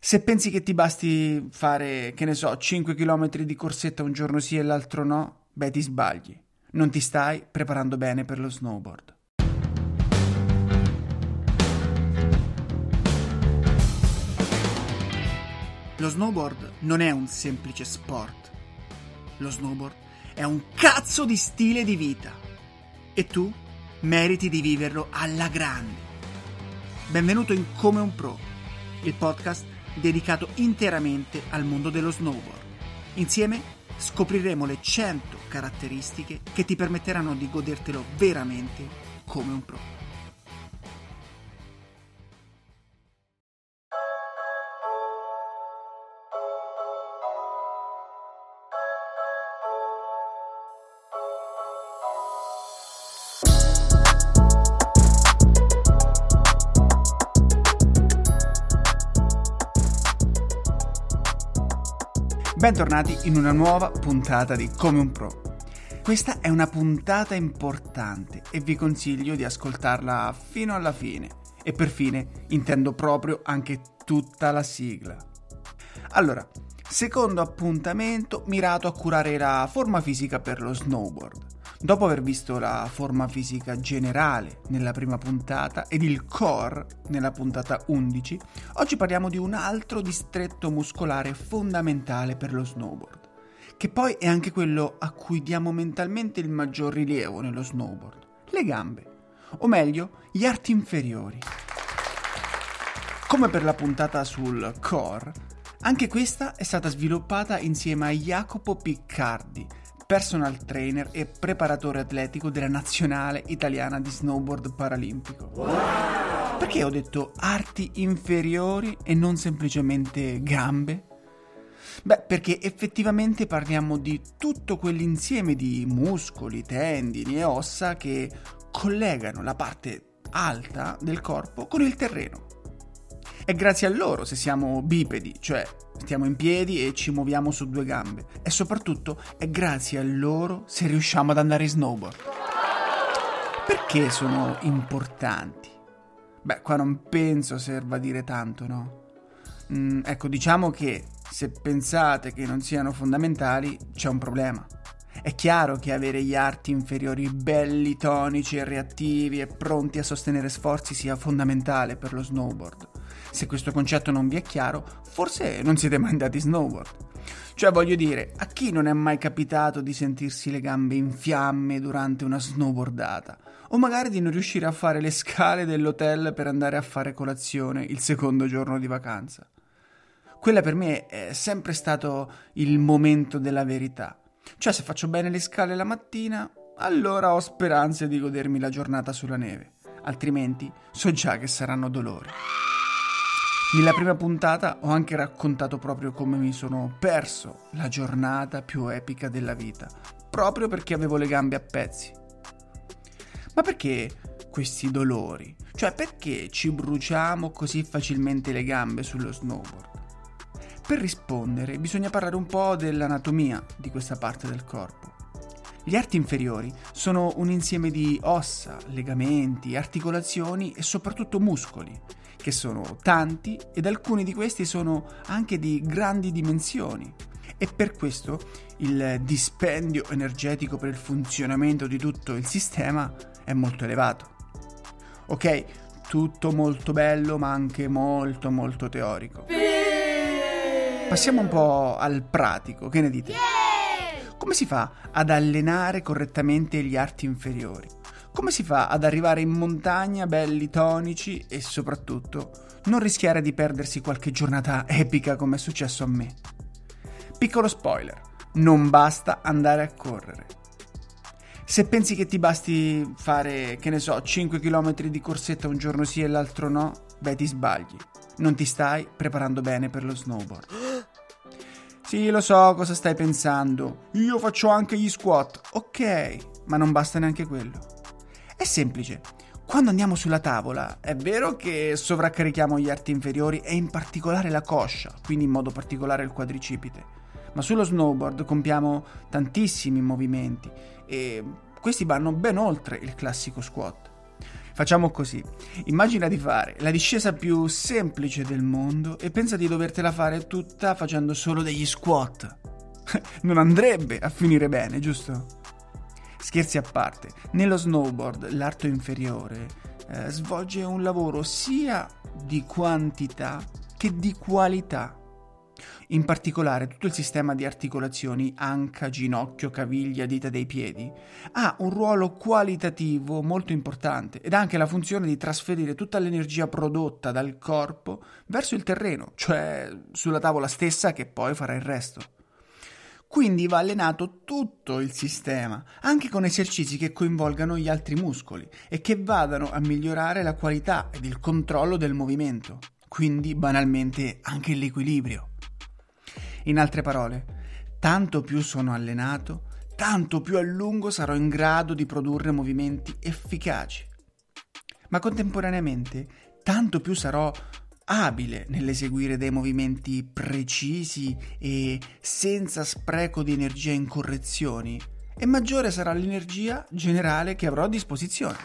Se pensi che ti basti fare, che ne so, 5 km di corsetta un giorno sì e l'altro no, beh ti sbagli. Non ti stai preparando bene per lo snowboard. Lo snowboard non è un semplice sport. Lo snowboard è un cazzo di stile di vita. E tu meriti di viverlo alla grande. Benvenuto in Come un Pro, il podcast dedicato interamente al mondo dello snowboard. Insieme scopriremo le 100 caratteristiche che ti permetteranno di godertelo veramente come un pro. Bentornati in una nuova puntata di Come un Pro. Questa è una puntata importante e vi consiglio di ascoltarla fino alla fine. E per fine intendo proprio anche tutta la sigla. Allora, secondo appuntamento mirato a curare la forma fisica per lo snowboard. Dopo aver visto la forma fisica generale nella prima puntata ed il core nella puntata 11, oggi parliamo di un altro distretto muscolare fondamentale per lo snowboard, che poi è anche quello a cui diamo mentalmente il maggior rilievo nello snowboard, le gambe, o meglio, gli arti inferiori. Come per la puntata sul core, anche questa è stata sviluppata insieme a Jacopo Piccardi, personal trainer e preparatore atletico della nazionale italiana di snowboard paralimpico. Wow! Perché ho detto arti inferiori e non semplicemente gambe? Beh, perché effettivamente parliamo di tutto quell'insieme di muscoli, tendini e ossa che collegano la parte alta del corpo con il terreno. È grazie a loro se siamo bipedi, cioè stiamo in piedi e ci muoviamo su due gambe. E soprattutto è grazie a loro se riusciamo ad andare in snowboard. Perché sono importanti? Beh, qua non penso serva a dire tanto, no? Mm, ecco, diciamo che se pensate che non siano fondamentali, c'è un problema. È chiaro che avere gli arti inferiori belli, tonici e reattivi e pronti a sostenere sforzi sia fondamentale per lo snowboard. Se questo concetto non vi è chiaro, forse non siete mai andati snowboard. Cioè voglio dire, a chi non è mai capitato di sentirsi le gambe in fiamme durante una snowboardata? O magari di non riuscire a fare le scale dell'hotel per andare a fare colazione il secondo giorno di vacanza? Quella per me è sempre stato il momento della verità. Cioè se faccio bene le scale la mattina, allora ho speranze di godermi la giornata sulla neve. Altrimenti so già che saranno dolori. Nella prima puntata ho anche raccontato proprio come mi sono perso la giornata più epica della vita, proprio perché avevo le gambe a pezzi. Ma perché questi dolori? Cioè perché ci bruciamo così facilmente le gambe sullo snowboard? Per rispondere bisogna parlare un po' dell'anatomia di questa parte del corpo. Gli arti inferiori sono un insieme di ossa, legamenti, articolazioni e soprattutto muscoli che sono tanti ed alcuni di questi sono anche di grandi dimensioni. E per questo il dispendio energetico per il funzionamento di tutto il sistema è molto elevato. Ok, tutto molto bello ma anche molto molto teorico. Passiamo un po' al pratico, che ne dite? Come si fa ad allenare correttamente gli arti inferiori? Come si fa ad arrivare in montagna belli tonici e soprattutto non rischiare di perdersi qualche giornata epica come è successo a me? Piccolo spoiler, non basta andare a correre. Se pensi che ti basti fare, che ne so, 5 km di corsetta un giorno sì e l'altro no, beh ti sbagli. Non ti stai preparando bene per lo snowboard. Sì, lo so cosa stai pensando. Io faccio anche gli squat. Ok, ma non basta neanche quello. Semplice. Quando andiamo sulla tavola, è vero che sovraccarichiamo gli arti inferiori e in particolare la coscia, quindi in modo particolare il quadricipite, ma sullo snowboard compiamo tantissimi movimenti e questi vanno ben oltre il classico squat. Facciamo così. Immagina di fare la discesa più semplice del mondo e pensa di dovertela fare tutta facendo solo degli squat. non andrebbe a finire bene, giusto? Scherzi a parte, nello snowboard l'arto inferiore eh, svolge un lavoro sia di quantità che di qualità. In particolare tutto il sistema di articolazioni anca, ginocchio, caviglia, dita dei piedi ha un ruolo qualitativo molto importante ed ha anche la funzione di trasferire tutta l'energia prodotta dal corpo verso il terreno, cioè sulla tavola stessa che poi farà il resto. Quindi va allenato tutto il sistema, anche con esercizi che coinvolgano gli altri muscoli e che vadano a migliorare la qualità ed il controllo del movimento, quindi banalmente anche l'equilibrio. In altre parole, tanto più sono allenato, tanto più a lungo sarò in grado di produrre movimenti efficaci. Ma contemporaneamente, tanto più sarò abile nell'eseguire dei movimenti precisi e senza spreco di energia in correzioni, e maggiore sarà l'energia generale che avrò a disposizione.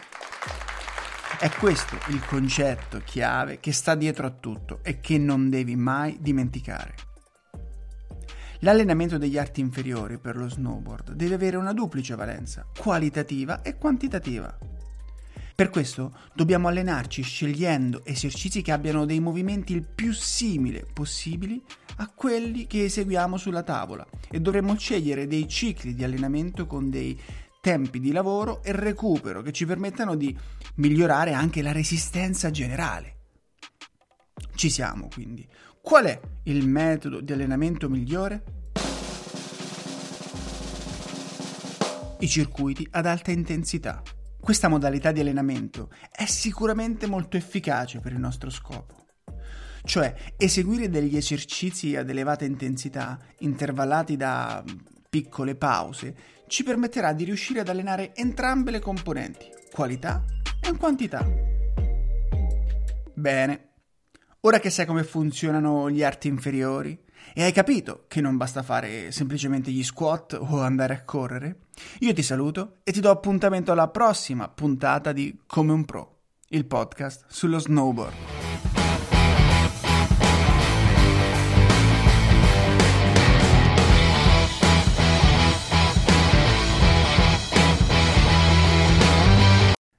È questo il concetto chiave che sta dietro a tutto e che non devi mai dimenticare. L'allenamento degli arti inferiori per lo snowboard deve avere una duplice valenza, qualitativa e quantitativa. Per questo dobbiamo allenarci scegliendo esercizi che abbiano dei movimenti il più simile possibili a quelli che eseguiamo sulla tavola e dovremo scegliere dei cicli di allenamento con dei tempi di lavoro e recupero che ci permettano di migliorare anche la resistenza generale. Ci siamo quindi. Qual è il metodo di allenamento migliore? I circuiti ad alta intensità. Questa modalità di allenamento è sicuramente molto efficace per il nostro scopo. Cioè, eseguire degli esercizi ad elevata intensità, intervallati da piccole pause, ci permetterà di riuscire ad allenare entrambe le componenti, qualità e quantità. Bene, ora che sai come funzionano gli arti inferiori, e hai capito che non basta fare semplicemente gli squat o andare a correre? Io ti saluto e ti do appuntamento alla prossima puntata di Come un Pro, il podcast sullo snowboard.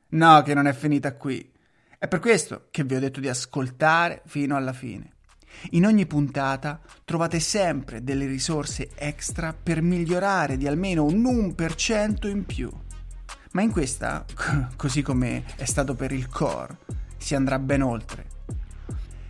No, che non è finita qui. È per questo che vi ho detto di ascoltare fino alla fine. In ogni puntata trovate sempre delle risorse extra per migliorare di almeno un 1% in più. Ma in questa, così come è stato per il core, si andrà ben oltre.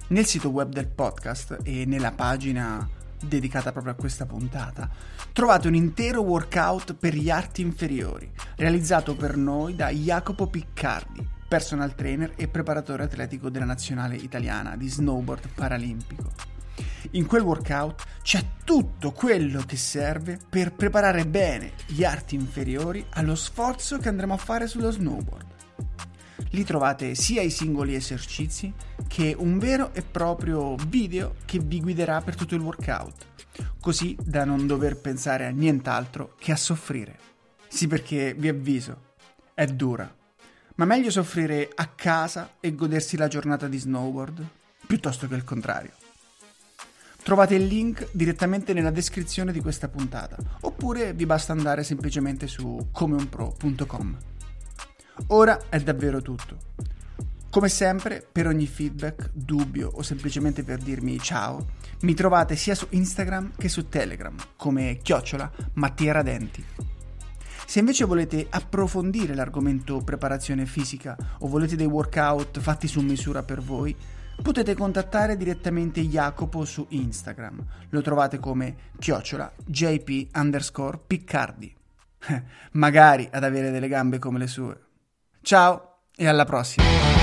Nel sito web del podcast e nella pagina dedicata proprio a questa puntata, trovate un intero workout per gli arti inferiori, realizzato per noi da Jacopo Piccardi, personal trainer e preparatore atletico della nazionale italiana di snowboard paralimpico. In quel workout c'è tutto quello che serve per preparare bene gli arti inferiori allo sforzo che andremo a fare sullo snowboard. Lì trovate sia i singoli esercizi che un vero e proprio video che vi guiderà per tutto il workout, così da non dover pensare a nient'altro che a soffrire. Sì perché vi avviso, è dura ma meglio soffrire a casa e godersi la giornata di snowboard piuttosto che il contrario. Trovate il link direttamente nella descrizione di questa puntata, oppure vi basta andare semplicemente su comeunpro.com. Ora è davvero tutto. Come sempre, per ogni feedback, dubbio o semplicemente per dirmi ciao, mi trovate sia su Instagram che su Telegram come chiocciola Mattia Radenti. Se invece volete approfondire l'argomento preparazione fisica o volete dei workout fatti su misura per voi, potete contattare direttamente Jacopo su Instagram. Lo trovate come chiocciola jp underscore piccardi. Magari ad avere delle gambe come le sue. Ciao e alla prossima!